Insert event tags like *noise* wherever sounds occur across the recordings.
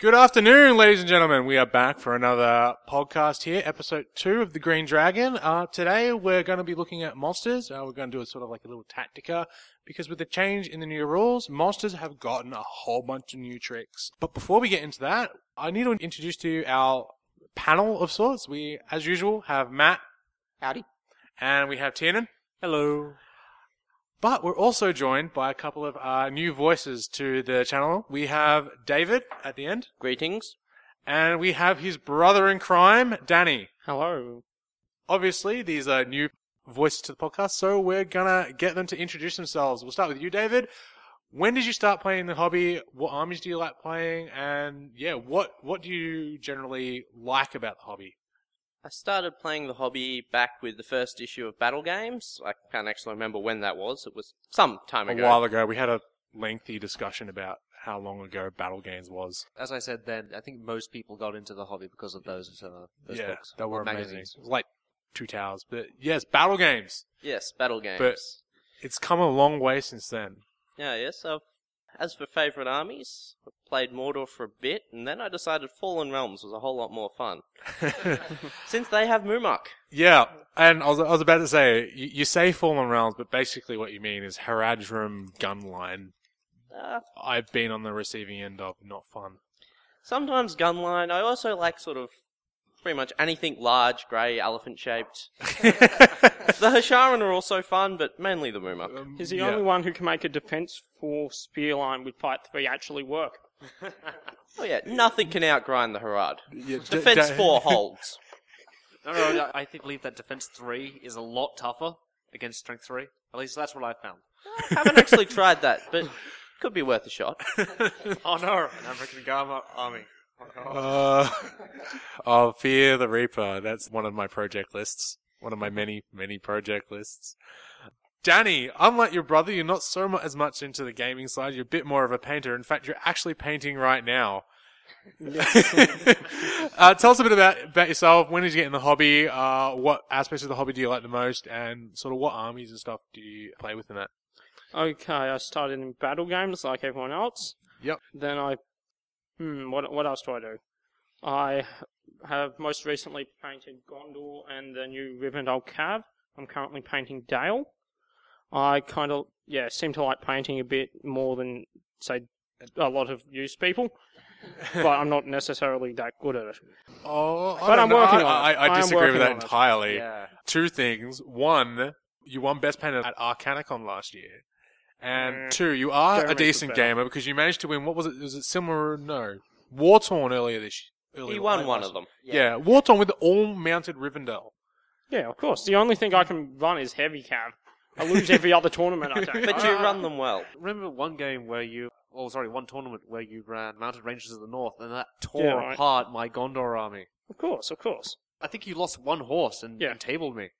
Good afternoon, ladies and gentlemen. We are back for another podcast here, episode two of the Green Dragon. Uh, today we're going to be looking at monsters. Uh, we're going to do a sort of like a little tactica because with the change in the new rules, monsters have gotten a whole bunch of new tricks. But before we get into that, I need to introduce to you our panel of sorts. We, as usual, have Matt Howdy. and we have Tiernan. Hello. But we're also joined by a couple of uh, new voices to the channel. We have David at the end, Greetings. and we have his brother in crime, Danny. Hello. Obviously, these are new voices to the podcast, so we're gonna get them to introduce themselves. We'll start with you, David. When did you start playing the hobby? What armies do you like playing? And yeah, what what do you generally like about the hobby? I started playing the hobby back with the first issue of Battle Games. I can't actually remember when that was. It was some time ago. A ago. while ago, we had a lengthy discussion about how long ago Battle Games was. As I said then, I think most people got into the hobby because of those uh, those yeah, books. that were or amazing. magazines. It was like two towers, but yes, Battle Games. Yes, Battle Games. But- It's come a long way since then. Yeah, yes. I've, as for favourite armies, I played Mordor for a bit, and then I decided Fallen Realms was a whole lot more fun. *laughs* Since they have Mumak. Yeah, and I was, I was about to say, you, you say Fallen Realms, but basically what you mean is Haradrim Gunline. Uh, I've been on the receiving end of not fun. sometimes Gunline. I also like sort of pretty much anything large, grey, elephant shaped. *laughs* The Hasharin are also fun, but mainly the Mumak. Um, He's the yeah. only one who can make a defense for spear line with fight three actually work. *laughs* Oh yeah, nothing can outgrind the Harad. Yeah, d- Defense d- 4 *laughs* holds. No, no, no, I think, believe that defense three is a lot tougher against strength three. At least that's what I found. I haven't actually tried that, but could be worth a shot. Oh no, an African Garma army. Uh, *laughs* oh, Fear the Reaper. That's one of my project lists. One of my many, many project lists. Danny, unlike your brother, you're not so mu- as much into the gaming side. You're a bit more of a painter. In fact, you're actually painting right now. *laughs* uh, tell us a bit about, about yourself. When did you get in the hobby? Uh, what aspects of the hobby do you like the most? And sort of what armies and stuff do you play with in that? Okay, I started in battle games like everyone else. Yep. Then I, hmm, what what else do I do? I have most recently painted Gondor and the new Rivendell Cav. I'm currently painting Dale. I kind of yeah seem to like painting a bit more than say a lot of used people, *laughs* but I'm not necessarily that good at it. Oh, I But I'm know. working I, on it. I, I I disagree with that entirely. Yeah. two things. One, you won Best Painter at Arcanacon last year. And Mm. two, you are Jeremy's a was decent better. gamer because you managed to win, what was it? Was it similar? No. Wartorn earlier this earlier He won one last- of them. Yeah, Wartorn with all mounted Rivendell. Yeah, of course. The only thing I can run is heavy cav. I lose every *laughs* other tournament I take. But you run them well. Remember one game where you, oh sorry, one tournament where you ran Mounted Rangers of the North, and that tore Yeah, right. apart my Gondor army. Of course, of course. I think you lost one horse and, Yeah. and tabled me.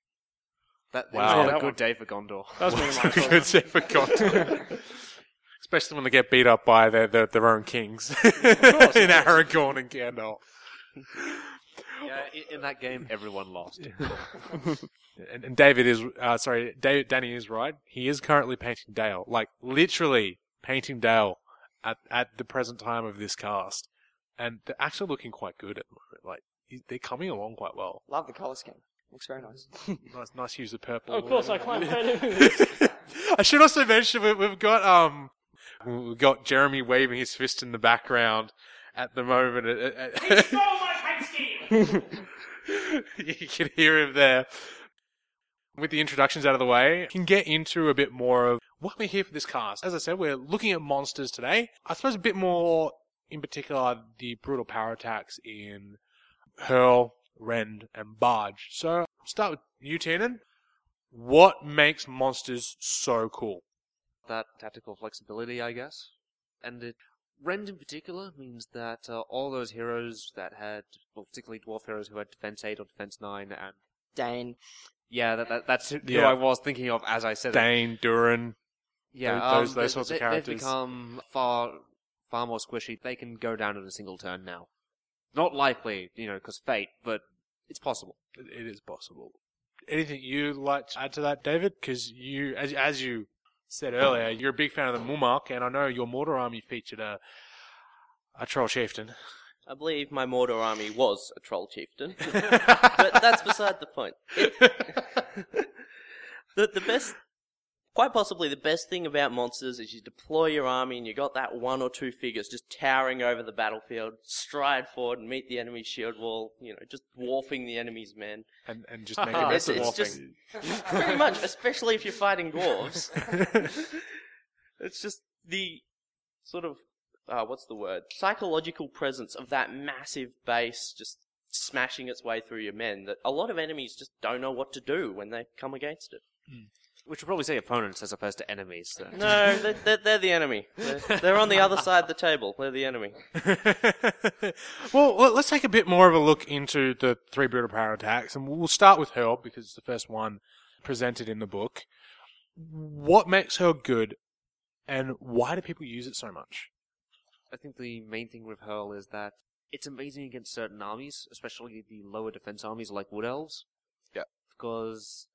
That, that Wow. was not a good day for Gondor. That was one of *laughs* my Good save for God. *laughs* Especially when they get beat up by their their, their own kings *laughs* in Aragorn and Gandalf. yeah, in, in that game, everyone lost. And, and David is uh, sorry, David, Danny is right. He is currently painting Dale, like literally painting Dale at at the present time of this cast, and they're actually looking quite good at the moment. Like they're coming along quite well. Love the colour scheme. Looks very nice. *laughs* Nice, nice use of purple. Of course, I can't *laughs* play *laughs* I should also mention we, we've got um we've got Jeremy waving his fist in the background at the moment. He stole my you can hear him there. With the introductions out of the way, we can get into a bit more of what we're here for this cast. As I said, we're looking at monsters today. I suppose a bit more, in particular, the brutal power attacks in Hurl, Rend, and Barge. So, start with you, Tiernan. What makes monsters so cool? that tactical flexibility, I guess. And it, Rend in particular means that uh, all those heroes that had, well, particularly dwarf heroes who had defense 8 or defense 9, and Dáin. yeah, that, that that's who Yeah. I was thinking of as I said it. Dáin, Durin. Yeah, those- um, those they- sorts of characters. They've become far, far more squishy. They can go down in a single turn now. Not likely, you know, because fate, but it's possible. It is possible. Anything you'd like to add to that, David? Because you, as, as you said earlier, you're a big fan of the Mumak, and I know your Mordor Army featured a A troll chieftain. I believe my Mordor army was a troll chieftain, *laughs* but that's beside the point. It- *laughs* the the best, quite possibly the best thing about monsters is you deploy your army and you got that one or two figures just towering over the battlefield, stride forward and meet the enemy's shield wall. You know, just dwarfing the enemy's men. And, and just *laughs* make a mess It's, of it's just dwarfing. pretty much, especially if you're fighting dwarves. *laughs* *laughs* it's just the sort of uh, what's the word psychological presence of that massive base just smashing its way through your men that a lot of enemies just don't know what to do when they come against it. We should probably say opponents as opposed to enemies. Then. No, they're, they're, they're the enemy. They're, they're on the other side of the table. They're the enemy. *laughs* well, let- let's take a bit more of a look into the three brutal power attacks, and we'll start with Hurl because it's the first one presented in the book. What makes Hurl good, and why do people use it so much? I think the main thing with Hurl is that it's amazing against certain armies, especially the lower defense armies like Wood Elves. Yeah. Because,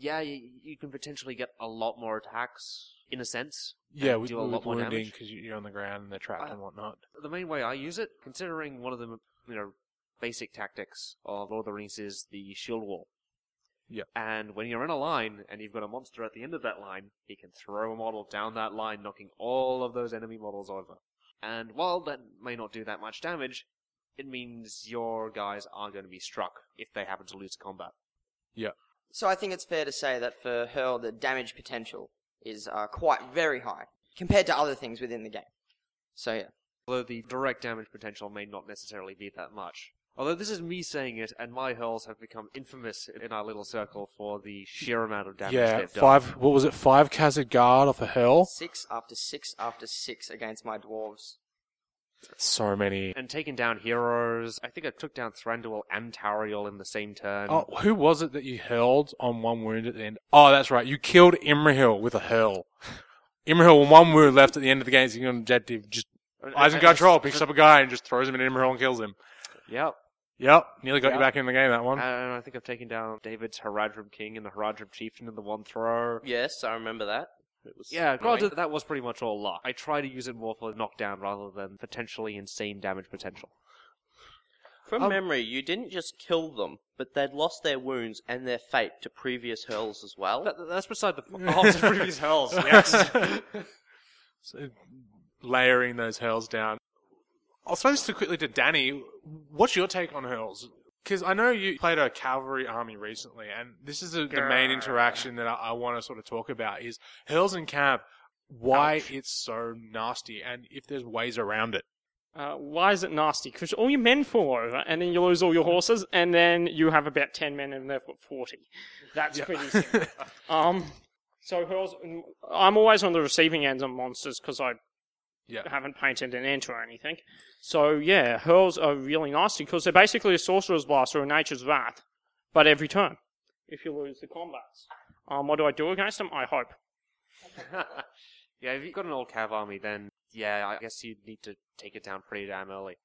yeah, you, you can potentially get a lot more attacks, in a sense. Yeah, do a lot more wounding damage. because you're on the ground and they're trapped and whatnot. The main way I use it, considering one of the, you know, basic tactics of Lord of the Rings is the shield wall. Yeah. And when you're in a line and you've got a monster at the end of that line, he can throw a model down that line, knocking all of those enemy models over. And while that may not do that much damage, it means your guys are going to be struck if they happen to lose combat. So I think it's fair to say that for Hurl, the damage potential is uh, quite very high compared to other things within the game. So yeah. Although the direct damage potential may not necessarily be that much. Although this is me saying it, and my hurls have become infamous in our little circle for the sheer amount of damage Yeah, they've done. five. What was it? Five Khazad Guard off a Hurl. Six after six after six against my dwarves. So many. And taking down heroes. I think I took down Thranduil and Tauriel in the same turn. Oh, who was it that you hurled on one wound at the end? Oh, that's right. You killed Imrahil with a hurl. Imrahil, with one wound left at the end of the game, he's on objective. Just And- Isengard and- Troll picks up a guy and just throws him at Imrahil and kills him. Yep. Yep, nearly got you back in the game that one. And I think I've taken down David's Haradrim King and the Haradrim Chieftain in the one throw. Yes, I remember that. It was Yeah, granted, that was pretty much all luck. I try to use it more for knockdown rather than potentially insane damage potential. From Um, memory, you didn't just kill them, but they'd lost their wounds and their fate to previous hurls as well. That, that's beside the *laughs* oh, the previous hells. Yes. *laughs* So, layering those hurls down. I'll throw this to quickly to Danny. What's your take on hurls? Because I know you played a cavalry army recently, and this is a, the main interaction that I, I want to sort of talk about is hurls and Camp. Why it's so nasty, and if there's ways around it. Uh, why is it nasty? Because all your men fall over, and then you lose all your horses, and then you have about ten men, and they've got forty. That's Yeah. pretty *laughs* simple. um, so hurls, I'm always on the receiving end of monsters because I Yeah. haven't painted an ent or anything. So yeah, hurls are really nasty because they're basically a sorcerer's blast or a nature's wrath, but every turn. If you lose the combats, um, what do I do against them? I hope. *laughs* yeah, if you've got an old cav army, then yeah, I guess you need to take it down pretty damn early.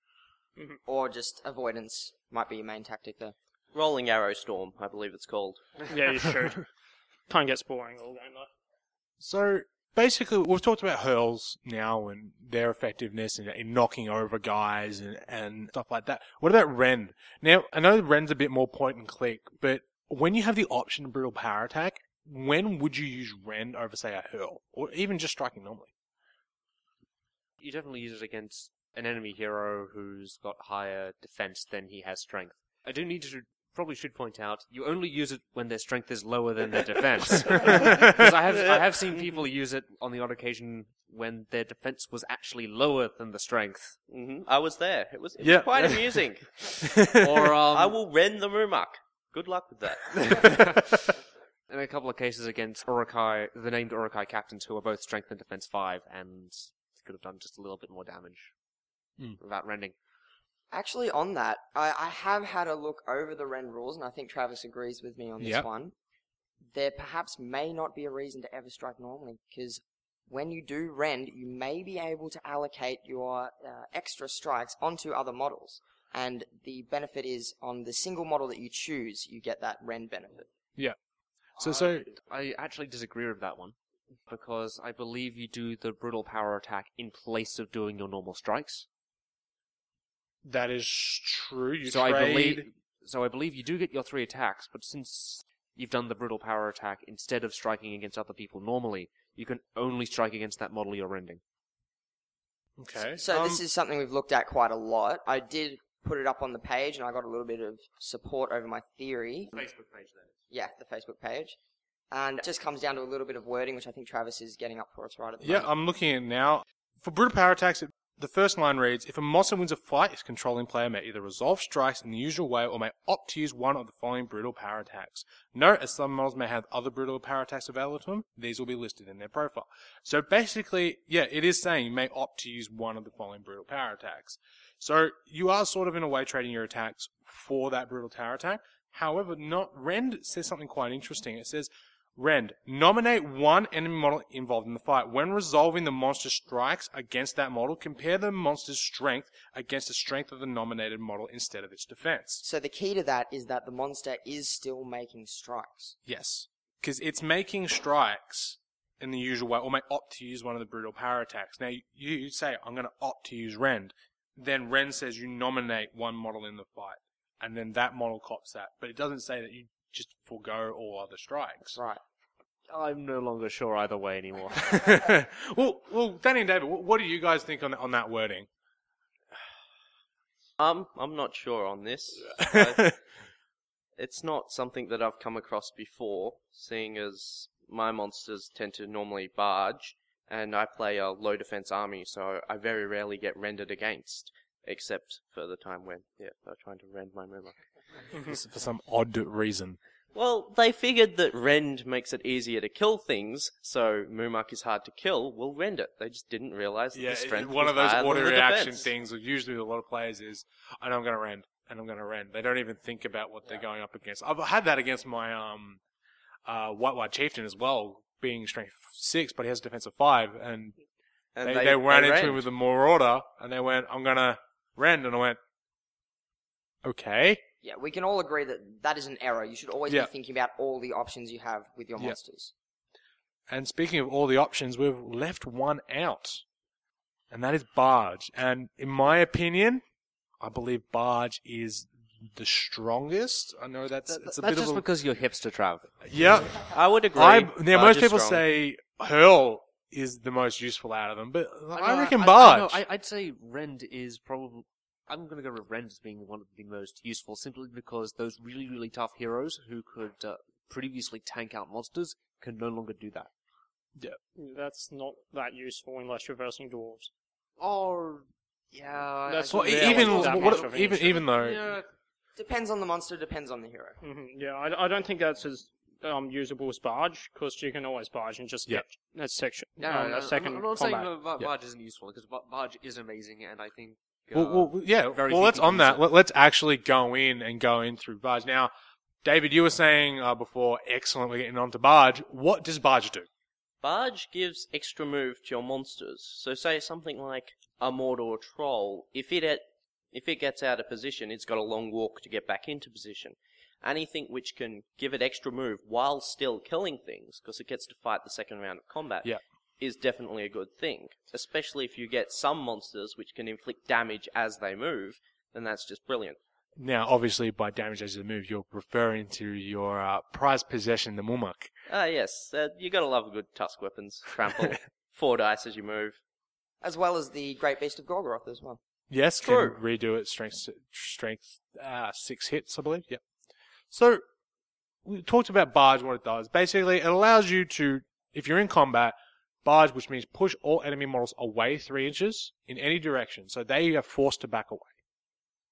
Or just avoidance might be your main tactic there. Rolling Arrow Storm, I believe it's called. Yeah, you should. *laughs* Can't get boring all game though. So basically, we've talked about hurls now and their effectiveness in, in knocking over guys and, and stuff like that. What about Ren? Now, I know Ren's a bit more point and click, but when you have the option of brutal power attack, when would you use Ren over, say, a hurl? Or even just striking normally? You definitely use it against an enemy hero who's got higher defense than he has strength. I do need to probably should point out you only use it when their strength is lower than their defense. *laughs* Because I have I have seen *laughs* people use it on the odd occasion when their defense was actually lower than the strength. hmm I was there. It was, it was quite *laughs* amusing. Or um, I will rend the Rumak. Good luck with that. in a couple of cases against Uruk-hai, the named Uruk-hai captains who are both strength and defense five, and could have done just a little bit more damage Hmm. without rending. Actually, on that, I, I have had a look over the Ren rules, and I think Travis agrees with me on this Yep. one. There perhaps may not be a reason to ever strike normally, because when you do rend, you may be able to allocate your uh, extra strikes onto other models. And the benefit is on the single model that you choose, you get that rend benefit. Yeah. So, so I actually disagree with that one because I believe you do the brutal power attack in place of doing your normal strikes. That is true. You so I believe, so I believe you do get your three attacks, but since you've done the brutal power attack instead of striking against other people normally, you can only strike against that model you're rending. Okay. So this Um, is something we've looked at quite a lot. I did put it up on the page, and I got a little bit of support over my theory. Facebook page then. Yeah, the Facebook page. And it just comes down to a little bit of wording, which I think Travis is getting up for us right at the Yeah, moment. I'm looking at it now. For brutal power attacks, it, the first line reads: If a monster wins a fight, its controlling player may either resolve strikes in the usual way or may opt to use one of the following brutal power attacks. Note, as some models may have other brutal power attacks available to them, these will be listed in their profile. So basically, yeah, it is saying you may opt to use one of the following brutal power attacks. So you are sort of in a way trading your attacks for that brutal power attack. However, not Rend says something quite interesting. It says Rend, nominate one enemy model involved in the fight. When resolving the monster strikes against that model, compare the monster's strength against the strength of the nominated model instead of its defense. So the key to that is that the monster is still making strikes. Yes. Because it's making strikes in the usual way, or may opt to use one of the brutal power attacks. Now, you, you say, I'm going to opt to use Rend. Then Rend says you nominate one model in the fight. And then that model cops that. But it doesn't say that you just forego all other strikes. *laughs* Right. I'm no longer sure either way anymore. *laughs* well, well, Danny and David, what, what do you guys think on on that wording? *sighs* Um, I'm not sure on this. I- *laughs* it's not something that I've come across before, seeing as my monsters tend to normally barge, and I play a low defense army, so I very rarely get rendered against, except for the time when, yeah, they're trying to rend my Muma. *laughs* For some odd reason. Well, they figured that rend makes it easier to kill things, so Mumak is hard to kill, we'll rend it. They just didn't realize that Yeah, the strength one was of those higher than auto the reaction defense. things. Usually, with a lot of players is, I know I'm going to rend, and I'm going to rend. They don't even think about what they're going up against. I've had that against my um, uh, white white chieftain as well, being strength six, but he has a defense of five, and, And they, they, ran into him rend. with a marauder, and they went, "I'm going to rend," and I went, "Okay." Yeah, we can all agree that that is an error. You should always Yeah. be thinking about all the options you have with your Yeah. monsters. And speaking of all the options, we've left one out, and that is Barge. And in my opinion, I believe Barge is the strongest. I know that's it's a That's bit just of a because you're hipster, Trav. yeah. I would agree. I now Barge most is people strong. say Hurl is the most useful out of them, but I, know, reckon I, Barge. I, would say Rend is probably. I'm going to go with Rend as being one of the most useful, simply because those really, really tough heroes who could uh, previously tank out monsters can no longer do that. Yeah. That's not that useful unless you're versing dwarves. Or yeah, That's well, what Yeah, even that what- much of an even even though yeah, Depends on the monster, depends on the hero. hmm Yeah, I, I don't think that's as um, usable as barge because you can always barge and just Yeah. get that section. no, um, no, that second I'm not combat. saying Bar- Yeah. Barge isn't useful because Bar- Barge is amazing, and I think. Uh, Well, well, yeah. very Well, few let's people on use that. it. Let, let's actually go in and go in through Barge now. David, you were saying uh, before, excellent. We're getting on to Barge. What does Barge do? Barge gives extra move to your monsters. So say something like a Mordor troll. If it at, if it gets out of position, it's got a long walk to get back into position. Anything which can give it extra move while still killing things, because it gets to fight the second round of combat, Yeah. is definitely a good thing. Especially if you get some monsters which can inflict damage as they move, then that's just brilliant. Now, obviously, by damage as you move, you're referring to your uh, prized possession, the Mumak. Ah, yes, uh, you gotta love a good tusk weapons. Trample, *laughs* four dice as you move. As well as the Great Beast of Gorgoroth as well. Yes, True. can redo it. Strength, strength, uh, six hits, I believe. Yep. So we talked about barge. What it does, basically, it allows you to, if you're in combat, barge, which means push all enemy models away three inches in any direction, so they are forced to back away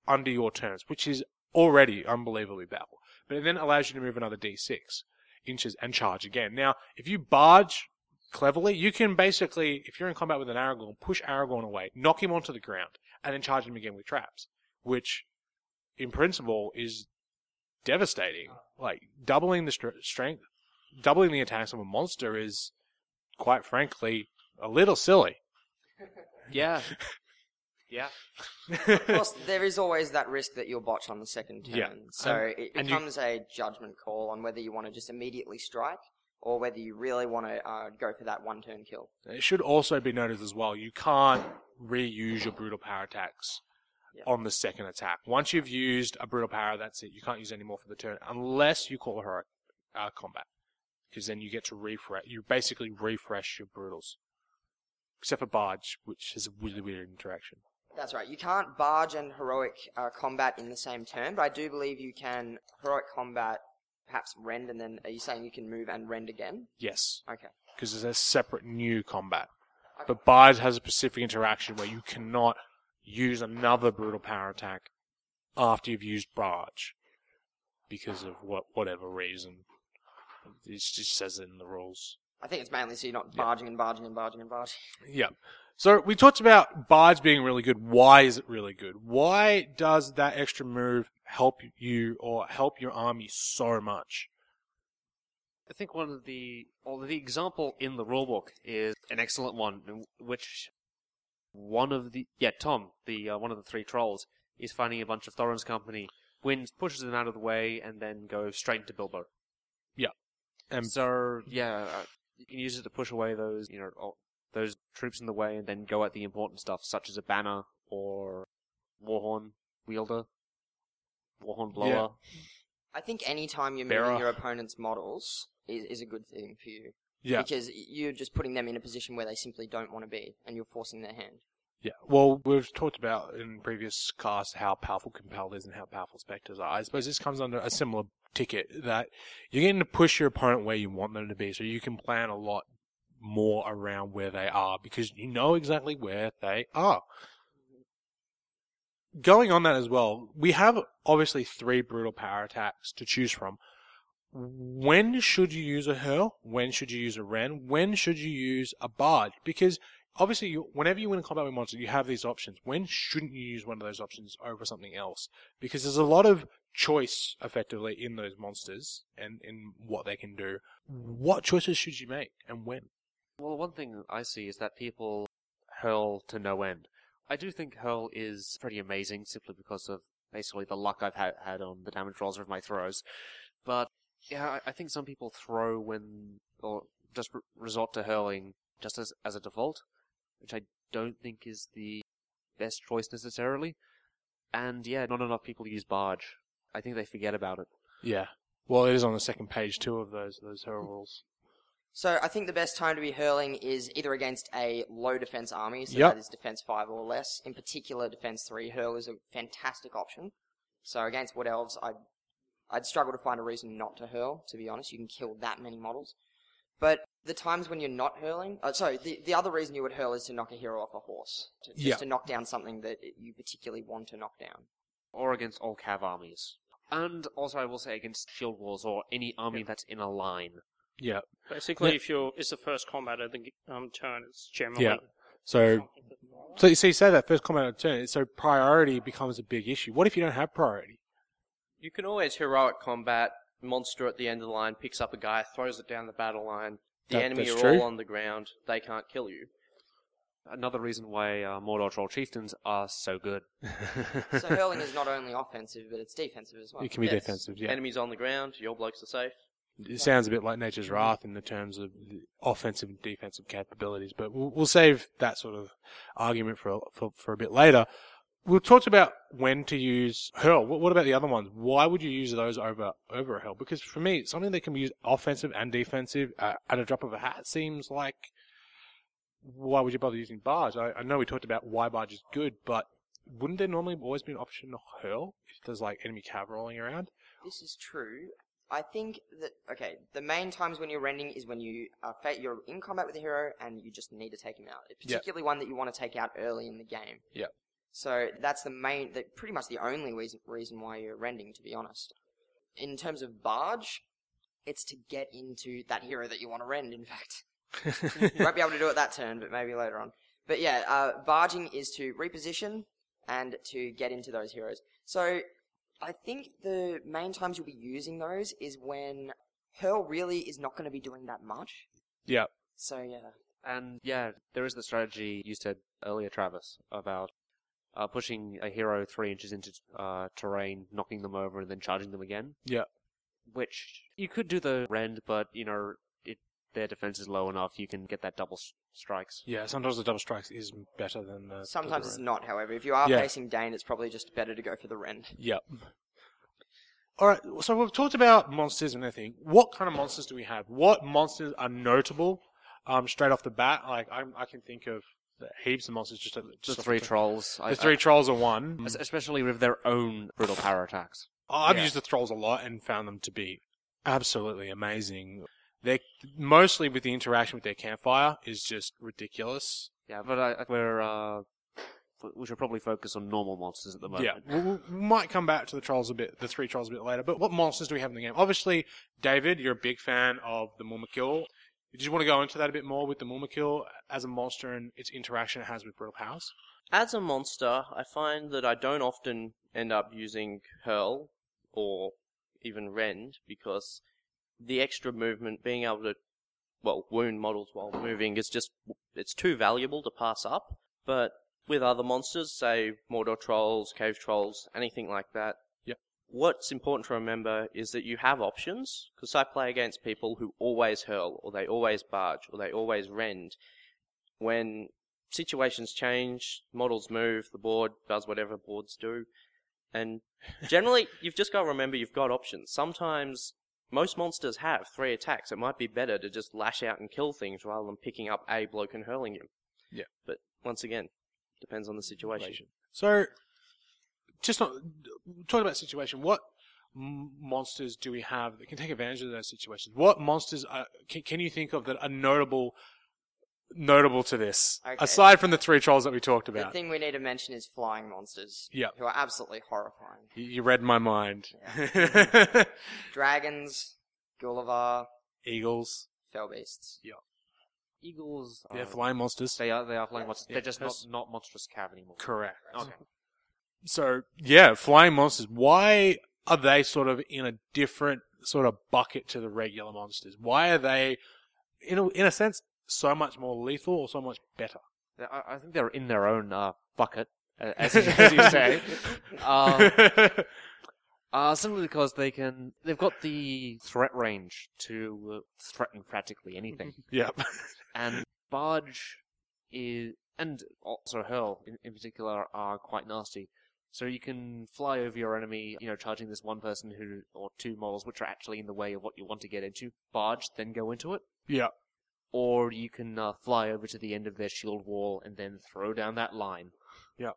under your terms, which is already unbelievably powerful. But it then allows you to move another d6 inches and charge again. Now, if you barge cleverly, you can basically, if you're in combat with an Aragorn, push Aragorn away, knock him onto the ground, and then charge him again with traps, which, in principle, is devastating. Like doubling the str- strength, doubling the attacks of a monster is, quite frankly, a little silly. *laughs* yeah, yeah. Of course, *laughs* there is always that risk that you'll botch on the second turn. Yeah. So And- it and you- becomes a judgment call on whether you want to just immediately strike or whether you really want to uh, go for that one turn kill. It should also be noted as well, you can't reuse your brutal power attacks. Yeah. on the second attack. Once you've used a brutal power, that's it. You can't use any more for the turn unless you call heroic uh, combat, because then you get to refresh. You basically refresh your brutals, except for barge, which is a really weird interaction. That's right. You can't barge and heroic uh, combat in the same turn, but I do believe you can heroic combat, perhaps rend, and then are you saying you can move and rend again? Yes, Okay. because it's a separate new combat. Okay. But barge has a specific interaction where you cannot use another brutal power attack after you've used barge because of what whatever reason. It just says it in the rules. I think it's mainly so you're not Yeah. barging and barging and barging and barging. Yeah. So we talked about barge being really good. Why is it really good? Why does that extra move help you or help your army so much? I think one of the, or the example in the rulebook is an excellent one, which one of the, yeah, Tom, the uh, one of the three trolls, is finding a bunch of Thorin's company, wins, pushes them out of the way, and then goes straight into Bilbo. Yeah, and So yeah, uh, you can use it to push away those, you know, all- those troops in the way, and then go at the important stuff, such as a banner or warhorn wielder, warhorn blower. Yeah. I think any time you're Bearer. moving your opponent's models is, is a good thing for you. Yeah, Because you're just putting them in a position where they simply don't want to be, and you're forcing their hand. yeah. Well, we've talked about in previous casts how powerful Compel is and how powerful Spectres are. I suppose this comes under a similar ticket that you're getting to push your opponent where you want them to be, so you can plan a lot more around where they are because you know exactly where they are. Going on that as well, we have obviously three brutal power attacks to choose from. When should you use a hurl? When should you use a ren? When should you use a barge? Because obviously, you, whenever you win a combat with monster, you have these options. When shouldn't you use one of those options over something else? Because there's a lot of choice effectively in those monsters and in what they can do. What choices should you make and when? Well, one thing I see is that people hurl to no end. I do think hurl is pretty amazing simply because of basically the luck I've ha- had on the damage rolls of my throws. But yeah, I, I think some people throw when or just resort to hurling just as as a default, which I don't think is the best choice necessarily. And yeah, not enough people use barge. I think they forget about it. Yeah. Well, it is on the second page too of those those hurl rules. So I think the best time to be hurling is either against a low defense army, so Yep. that is defense 5 or less. In particular, defense 3, hurl is a fantastic option. So against Wood Elves, I'd, I'd struggle to find a reason not to hurl, to be honest. You can kill that many models. But the times when you're not hurling, uh, sorry, the, the other reason you would hurl is to knock a hero off a horse. To, just Yeah. to knock down something that you particularly want to knock down. or against all cav armies. And also, I will say against shield walls or any army that's in a line. Yeah. Basically, Yeah. if you're it's the first combat of the um, turn, it's generally Yeah. So So, so you say that first comment on turn, so priority becomes a big issue. What if you don't have priority? You can always heroic combat, monster at the end of the line picks up a guy, throws it down the battle line. The That- enemy that's are true. all on the ground. They can't kill you. Another reason why uh, Mordor Troll Chieftains are so good. *laughs* So hurling is not only offensive, but it's defensive as well. it can be Yes. defensive, yeah. Enemies on the ground, your blokes are safe. It sounds a bit like Nature's Wrath in the terms of the offensive and defensive capabilities, but we'll, we'll save that sort of argument for, for for a bit later. We've talked about when to use hurl. What, what about the other ones? Why would you use those over over a hurl? Because for me, it's something that can be used offensive and defensive uh, at a drop of a hat seems like. Why would you bother using barge? I, I know we talked about why barge is good, but wouldn't there normally always be an option to hurl if there's like enemy cav rolling around? This is true. I think that okay, the main times when you're rending is when you are fa- you're in combat with a hero and you just need to take him out. Particularly one that you want to take out early in the game. Yeah. So that's the main, the, pretty much the only reason reason why you're rending, to be honest. In terms of barge, it's to get into that hero that you want to rend. In fact, *laughs* you won't be able to do it that turn, but maybe later on. But yeah, uh, barging is to reposition and to get into those heroes. So I think the main times you'll be using those is when Hurl really is not going to be doing that much. yeah. So yeah, And yeah, there is the strategy you said earlier, Travis, about uh, pushing a hero three inches into uh, terrain, knocking them over, and then charging them again. Yeah. Which you could do the rend, but you know it their defense is low enough, you can get that double s- strikes. Yeah, sometimes the double strikes is better than the. Sometimes the it's not, however. If you are Yeah. facing Dáin, it's probably just better to go for the Rend. Yep. All right, so we've talked about monsters and everything. What kind of monsters do we have? What monsters are notable? Um, straight off the bat, like I, I can think of heaps of monsters. Just, The just off three trolls. The three trolls are one. especially with their own brutal power attacks. I've Yeah. used the trolls a lot and found them to be absolutely amazing. They're mostly with the interaction with their campfire is just ridiculous. Yeah, but I, I- we're uh, we should probably focus on normal monsters at the moment. Yeah, we, we might come back to the trolls a bit, the three trolls a bit later. But what monsters do we have in the game? Obviously, David, you're a big fan of the Mumakil. Did you want to go into that a bit more with the Mumakil as a monster and its interaction it has with Brutal Powers? As a monster, I find that I don't often end up using Hurl or even Rend because the extra movement, being able to, well, wound models while moving is just, it's too valuable to pass up. But with other monsters, say Mordor trolls, cave trolls, anything like that. What's important to remember is that you have options because I play against people who always hurl or they always barge or they always rend. When situations change, models move, the board does whatever boards do. And *laughs* generally, you've just got to remember you've got options. Sometimes most monsters have three attacks. It might be better to just lash out and kill things rather than picking up a bloke and hurling him. Yeah. But once again, depends on the situation. So, just not, talk about situation. What m- monsters do we have that can take advantage of those situations? What monsters are, can, can you think of that are notable, notable to this? Okay. Aside from the three trolls that we talked about, The thing we need to mention is flying monsters. Yep. Who are absolutely horrifying. You, you read my mind. *laughs* Dragons, Gullivar, Eagles. Fell Beasts. Yeah, Eagles. They're flying monsters. They are they are flying monsters. Yeah. They're just not not monstrous cav anymore. Correct. Okay. So, yeah, flying monsters. Why are they sort of in a different sort of bucket to the regular monsters? Why are they, in a, in a sense, so much more lethal or so much better? I, I think they're in their own uh, bucket, *laughs* as, you- as you say. Uh, *laughs* uh, simply because they can, they've got the threat range to uh, threaten practically anything. *laughs* yep. and Barge is, and also Hurl in, in particular, are quite nasty. So you can fly over your enemy, you know, charging this one person who, or two models, which are actually in the way of what you want to get into, barge, then go into it. Yeah. Or you can uh, fly over to the end of their shield wall and then throw down that line. Yeah.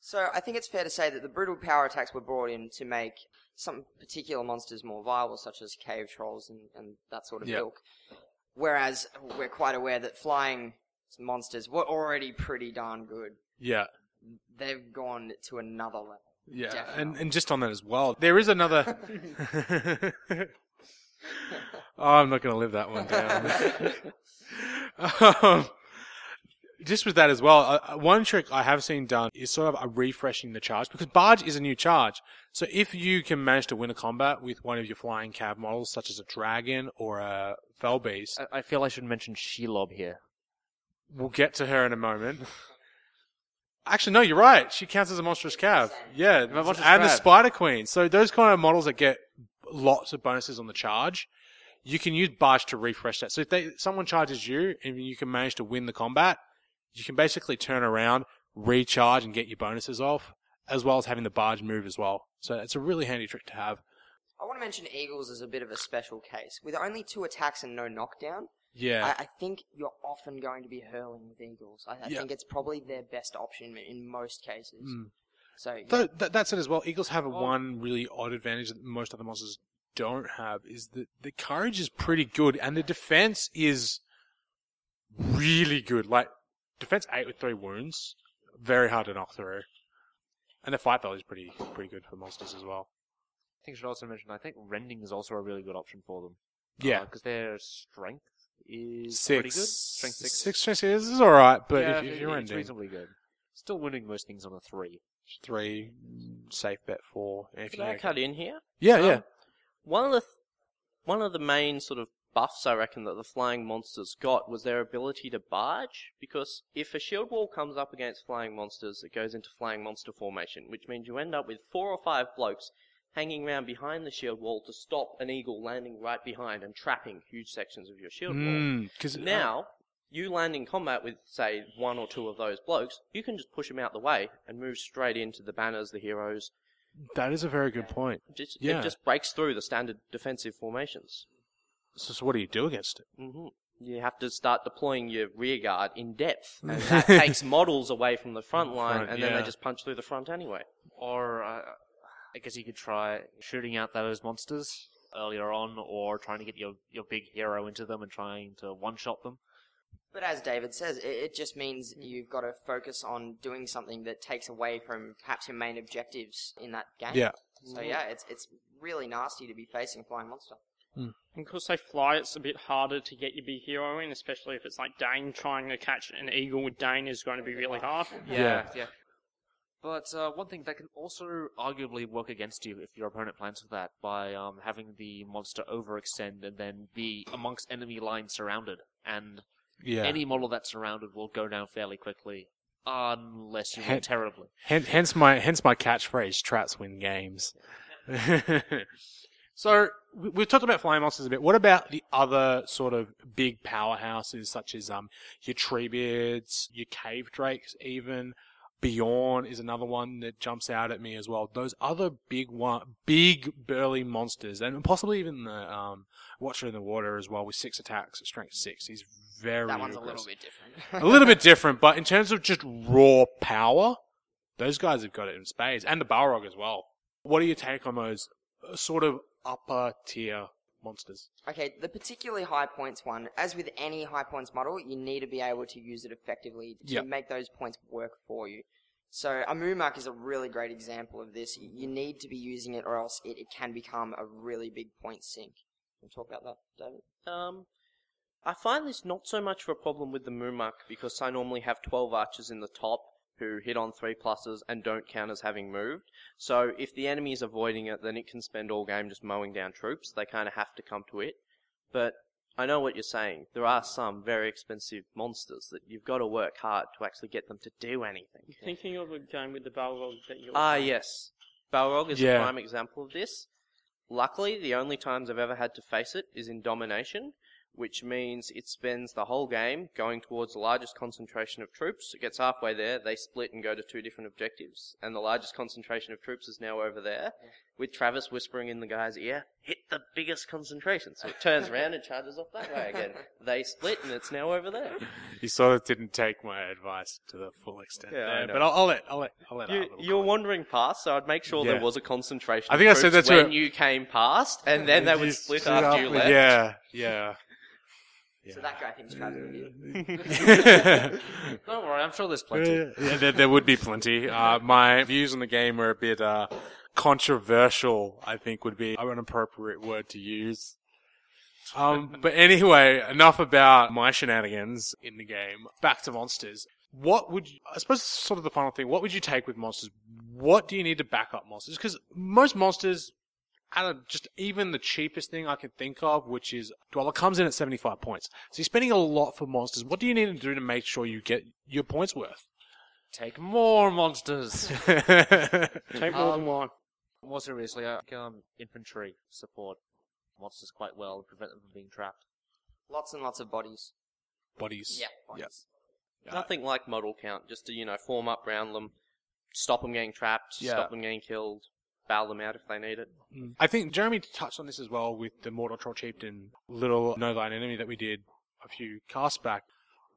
So I think it's fair to say that the brutal power attacks were brought in to make some particular monsters more viable, such as cave trolls and, and that sort of Yeah. ilk. Whereas we're quite aware that flying monsters were already pretty darn good. Yeah. They've gone to another level. Yeah. And, Definitely. and just on that as well, there is another. *laughs* *laughs* oh, I'm not going to live that one down. *laughs* um, just with that as well, uh, uh, one trick I have seen done is sort of a refreshing the charge because barge is a new charge. So if you can manage to win a combat with one of your flying cav models, such as a dragon or a fell beast, I, I feel I should mention Shelob here. we'll get to her in a moment. Actually, no, you're right. She counts as a monstrous cav. Yeah, monstrous and the spider queen. So those kind of models that get lots of bonuses on the charge, you can use barge to refresh that. So if they someone charges you and you can manage to win the combat, you can basically turn around, recharge, and get your bonuses off, as well as having the barge move as well. So it's a really handy trick to have. I want to mention Eagles as a bit of a special case. With only two attacks and no knockdown, Yeah, I, I think you're often going to be hurling with Eagles. I, I Yeah. think it's probably their best option in most cases. Mm. So yeah. Though, th- that's it as well. Eagles have a Well- one really odd advantage that most other monsters don't have is that the courage is pretty good and the defense is really good. Like defense eight with three wounds, very hard to knock through. And the fight value is pretty pretty good for monsters as well. I think I should also mention, I think rending is also a really good option for them. Yeah, Because their strength is six, pretty good. Strength six. six, strength six is all right, but yeah, if, if you're ending reasonably good. Still winning most things on a three. three, safe bet four. If you I cut in here? yeah, Um, yeah, One of the th- one of the main sort of buffs I reckon that the flying monsters got was their ability to barge. Because if a shield wall comes up against flying monsters, it goes into flying monster formation, which means you end up with four or five blokes hanging around behind the shield wall to stop an eagle landing right behind and trapping huge sections of your shield wall. Mm, cause Now, you land in combat with, say, one or two of those blokes, you can just push them out the way and move straight into the banners, the heroes. that is a very good point. Just, Yeah. It just breaks through the standard defensive formations. So, so what do you do against it? hmm You have to start deploying your rear guard in depth, and *laughs* that takes models away from the front line, Front, and then they just punch through the front anyway. Or uh, I guess you could try shooting out those monsters earlier on, or trying to get your your big hero into them and trying to one shot them. But as David says, it, it just means hmm. you've got to focus on doing something that takes away from perhaps your main objectives in that game. Yeah. So yeah, it's it's really nasty to be facing a flying monster. Hmm. And because they fly, it's a bit harder to get your big hero in, especially if it's like Dáin trying to catch an eagle with Dáin is going to be really hard. Yeah. yeah. But uh, one thing that can also arguably work against you if your opponent plans for that by um, having the monster overextend and then be amongst enemy lines surrounded, and Yeah. any model that's surrounded will go down fairly quickly, unless you Hen- roll terribly. Hence, hence my hence my catchphrase: "Traps win games." *laughs* so we- we've talked about flying monsters a bit. What about the other sort of big powerhouses, such as um your treebeards, your cave drakes, even Beorn is another one that jumps out at me as well. Those other big one, big burly monsters, and possibly even the um Watcher in the Water as well, with six attacks, strength six. He's very That one's a little bit different. *laughs* a little bit *laughs* different, but in terms of just raw power, those guys have got it in spades, and the Balrog as well. What do you take on those uh, sort of upper tier monsters? Okay, the particularly high points one, as with any high points model, you need to be able to use it effectively to Yep. make those points work for you. So a Mumak is a really great example of this. You you need to be using it or else it, it can become a really big point sink. Can we talk about that, David? Um, I find this not so much of a problem with the Mumak because I normally have 12 archers in the top who hit on 3 pluses and don't count as having moved. So if the enemy is avoiding it, then it can spend all game just mowing down troops. They kind of have to come to it. But I know what you're saying. There are some very expensive monsters that you've got to work hard to actually get them to do anything. Thinking of a game with the Balrog that you're. Ah, yes. Balrog is Yeah. a prime example of this. Luckily, the only times I've ever had to face it is in Domination, which means it spends the whole game going towards the largest concentration of troops. It gets halfway there, they split and go to two different objectives, and the largest concentration of troops is now over there, with Travis whispering in the guy's ear, hit the biggest concentration. So it turns around and charges off that way again. *laughs* They split and it's now over there. You sort of didn't take my advice to the full extent Yeah, there, but I'll, I'll let I'll let I'll let you, You're comment. wandering past, so I'd make sure Yeah. there was a concentration. I think of I said troops that when a- you came past, and then they would split split after you left. Yeah, yeah. So that guy thinks Travis is an idiot. *laughs* *laughs* Don't worry, I'm sure there's plenty. Yeah, yeah, there, there would be plenty. Uh, my views on the game are a bit uh, controversial. I think would be an appropriate word to use. Um, but anyway, enough about my shenanigans in the game. Back to monsters. What would you, I suppose sort of the final thing? What would you take with monsters? What do you need to back up monsters? Because most monsters, out of just even the cheapest thing I can think of, which is Dweller, comes in at seventy five points. So you're spending a lot for monsters. What do you need to do to make sure you get your points worth? Take more monsters. *laughs* Take more than one. More seriously, I think um, infantry support monsters quite well and prevent them from being trapped. Lots and lots of bodies. Bodies. Yeah, bodies. Nothing like model count, just to you know form up round them, stop them getting trapped, Yeah. stop them getting killed, bail them out if they need it. Mm. I think Jeremy touched on this as well with the Mordor Troll Chieftain little Know Thine Enemy that we did a few casts back.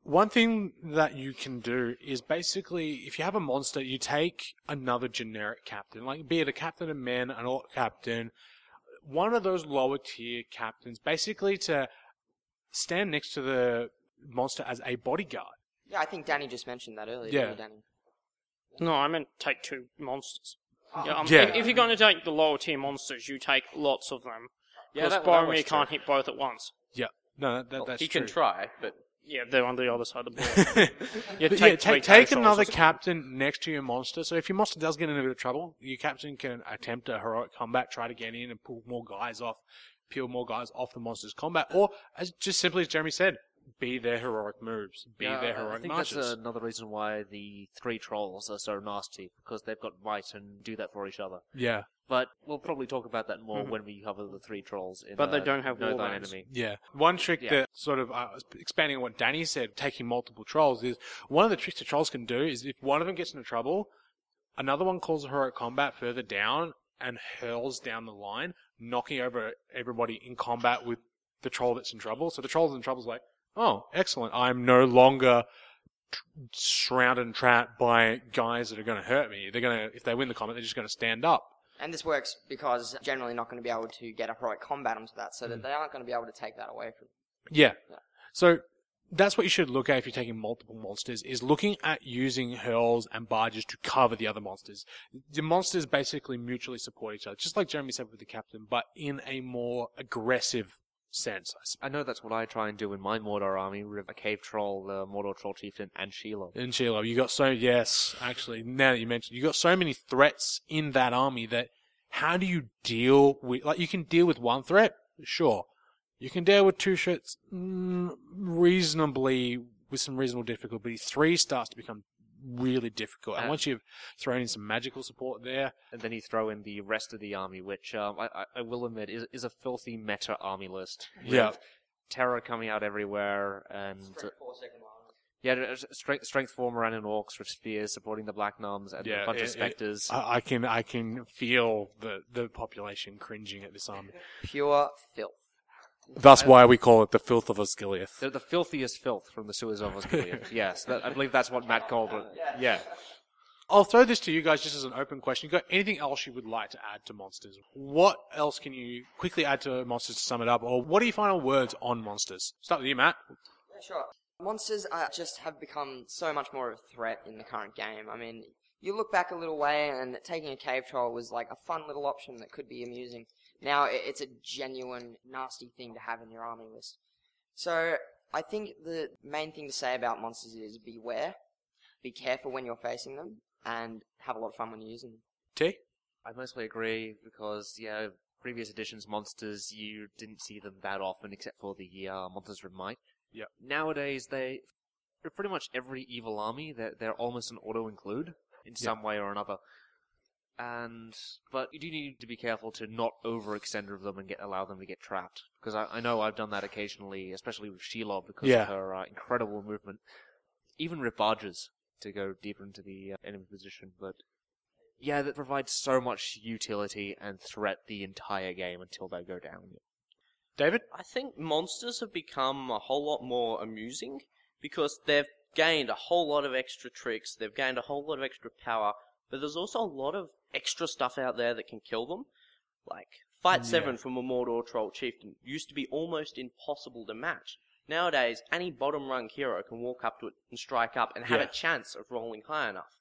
One thing that you can do is basically, if you have a monster, you take another generic captain, like be it a captain of men, an orc captain, one of those lower tier captains, basically to stand next to the monster as a bodyguard. Yeah, I think Danny just mentioned that earlier. Yeah. Danny? No, I meant take two monsters. Yeah, um, Yeah. If, if you're going to take the lower tier monsters, you take lots of them. Yeah, Because that- that Boromir can't too. hit both at once. Yeah. No, that, that, Well, that's he true. can try, but Yeah, they're on the other side of the *laughs* board. Yeah, But take yeah, three take, take K-Souls or another something. captain next to your monster. So if your monster does get in a bit of trouble, your captain can attempt a heroic combat, try to get in and pull more guys off, peel more guys off the monster's combat, or as just simply as Jeremy said, be their heroic moves, be Yeah, their I- I think marches. that's another reason why the three trolls are so nasty because they've got might and do that for each other. Yeah, But we'll probably talk about that more Mhm. when we cover the three trolls. In, But they uh, don't have Know war Thine enemy. yeah. One trick Yeah. that sort of uh, expanding on what Danny said, taking multiple trolls is one of the tricks that trolls can do is if one of them gets into trouble, another one calls a heroic combat further down and hurls down the line, knocking over everybody in combat with the troll that's in trouble. So the troll's in trouble is like, oh, excellent. I'm no longer tr- surrounded and trapped by guys that are going to hurt me. They're going to, if they win the combat, they're just going to stand up. And this works because generally not going to be able to get a heroic combat onto that, so that hmm. they aren't going to be able to take that away from. Yeah. Yeah. So that's what you should look at if you're taking multiple monsters is looking at using hurls and barges to cover the other monsters. The monsters basically mutually support each other, just like Jeremy said with the captain, but in a more aggressive sense. I know that's what I try and do in my Mordor army with a cave troll, the Mordor troll chieftain, and Shelob. In Shelob, you got so yes, actually, now that you mentioned, you got so many threats in that army that how do you deal with? Like, you can deal with one threat, sure. You can deal with two threats mm, reasonably with some reasonable difficulty. Three starts to become really difficult, and Uh, once you've thrown in some magical support there, And then you throw in the rest of the army, which um, I, I, I will admit is, is a filthy meta army list. Yeah. Terror coming out everywhere, and Four second line. yeah, strength, strength four Morannon orcs with spears supporting the Black Noms, and Yeah, a bunch it- of it- specters. I, I can I can feel the the population cringing at this army. Pure filth. That's why we call it the filth of Osgiliath. They're the filthiest filth from the sewers of Osgiliath. *laughs* yes, that, I believe that's what Matt called it. Yeah. I'll throw this to you guys just as an open question. You got anything else you would like to add to monsters? What else can you quickly add to monsters to sum it up, or what are your final words on monsters? Start with you, Matt. Yeah, sure. Monsters are just have become so much more of a threat in the current game. I mean, you look back a little way, and taking a cave troll was like a fun little option that could be amusing. Now it's a genuine nasty thing to have in your army list. So I think the main thing to say about monsters is beware, be careful when you're facing them, and have a lot of fun when you're using them. T. I mostly agree because yeah, previous editions monsters you didn't see them that often except for the uh, monsters of might. Yep. Nowadays they, for pretty much every evil army, they're they're almost an auto include in some way or another. And but you do need to be careful to not overextend of them and get allow them to get trapped because I, I know I've done that occasionally, especially with Shelob because Yeah. of her uh, incredible movement. Even with barges to go deeper into the uh, enemy position, but yeah, that provides so much utility and threat the entire game until they go down. David. I think monsters have become a whole lot more amusing because they've gained a whole lot of extra tricks, they've gained a whole lot of extra power, but there's also a lot of extra stuff out there that can kill them. Like, Fight Yeah. 7 from a Mordor Troll Chieftain used to be almost impossible to match. Nowadays, any bottom rung hero can walk up to it and strike up and have Yeah. a chance of rolling high enough.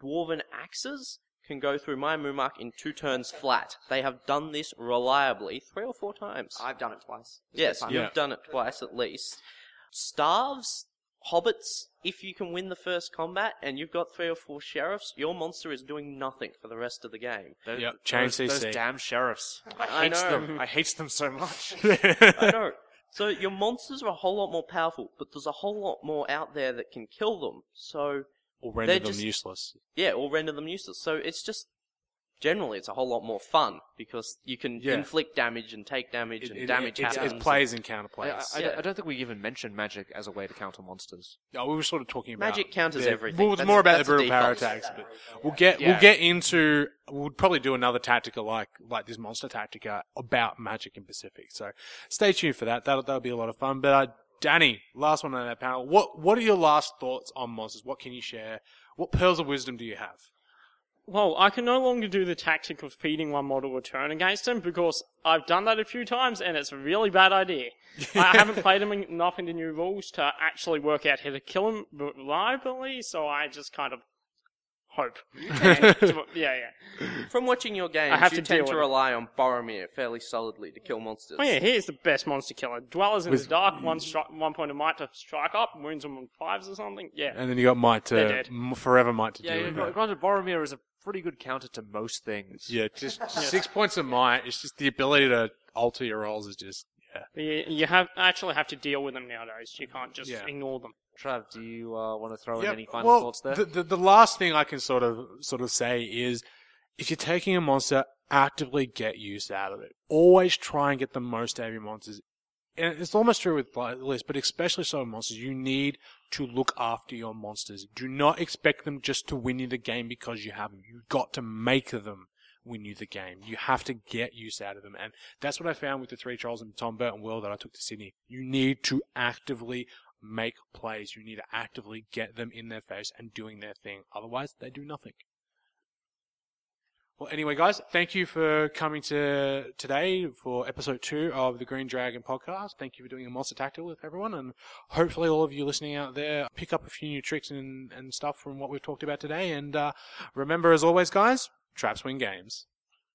Dwarven axes can go through my Mumak in two turns flat. They have done this reliably three or four times. I've done it twice. It's Yes, fun. you've Yeah. done it twice at least. Starves, hobbits, if you can win the first combat and you've got three or four sheriffs, your monster is doing nothing for the rest of the game. Those, Yep, chain those, those damn sheriffs. I I hate know. them. I hate them so much. *laughs* I know. So your monsters are a whole lot more powerful, but there's a whole lot more out there that can kill them. So or render They're them just- useless. yeah, or render them useless. So it's just generally it's a whole lot more fun because you can Yeah. inflict damage and take damage It, and it- damage it's, happens. it's plays and I, counterplays. I, I Yeah. don't- I don't think we even mentioned magic as a way to counter monsters. No, we were sort of talking about Magic counters the- everything. Well, it's That's- more about the that's a brutal power attacks, but we'll get Yeah. we'll get into we'll probably do another tactica like like this monster tactica about magic in Pacific. So stay tuned for that. That'll that'll be a lot of fun. But uh, Danny, last one on that panel. What what are your last thoughts on monsters? What can you share? What pearls of wisdom do you have? Well, I can no longer do the tactic of feeding one model a turn against him because I've done that a few times and it's a really bad idea. I *laughs* haven't played him enough in the new rules to actually work out how to kill him reliably, so I just kind of hope. And- *laughs* yeah, yeah. From watching your games, I have you to tend to with it. rely on Boromir fairly solidly to kill monsters. Oh yeah, here's the best monster killer. Dwellers in With- the dark, one stri- one point of might to strike up, wounds them on fives or something. Yeah. And then you got Might They're to dead. m- forever Might to Yeah, do yeah it. gr- granted, Boromir is a pretty good counter to most things. Yeah, just *laughs* six points of Might. It's just the ability to alter your rolls is just You, you have actually have to deal with them nowadays. You can't just Yeah. ignore them. Trav, do you uh, want to throw in any final well, thoughts there? The, the, the last thing I can sort of sort of say is, if you're taking a monster, actively get use out of it. Always try and get the most out of your monsters. And it's almost true with the list, but especially so monsters. You need to look after your monsters. Do not expect them just to win you the game because you have them. You've got to make them win you the game. You have to get use out of them. And that's what I found with the three Charles and Tom Burton World that I took to Sydney. You need to actively make plays. You need to actively get them in their face and doing their thing. Otherwise, they do nothing. Well, anyway, guys, thank you for coming to today for episode two of the Green Dragon podcast. Thank you for doing a monster tactical with everyone, and hopefully, all of you listening out there pick up a few new tricks and, and stuff from what we've talked about today. And uh, remember, as always, guys, traps win games.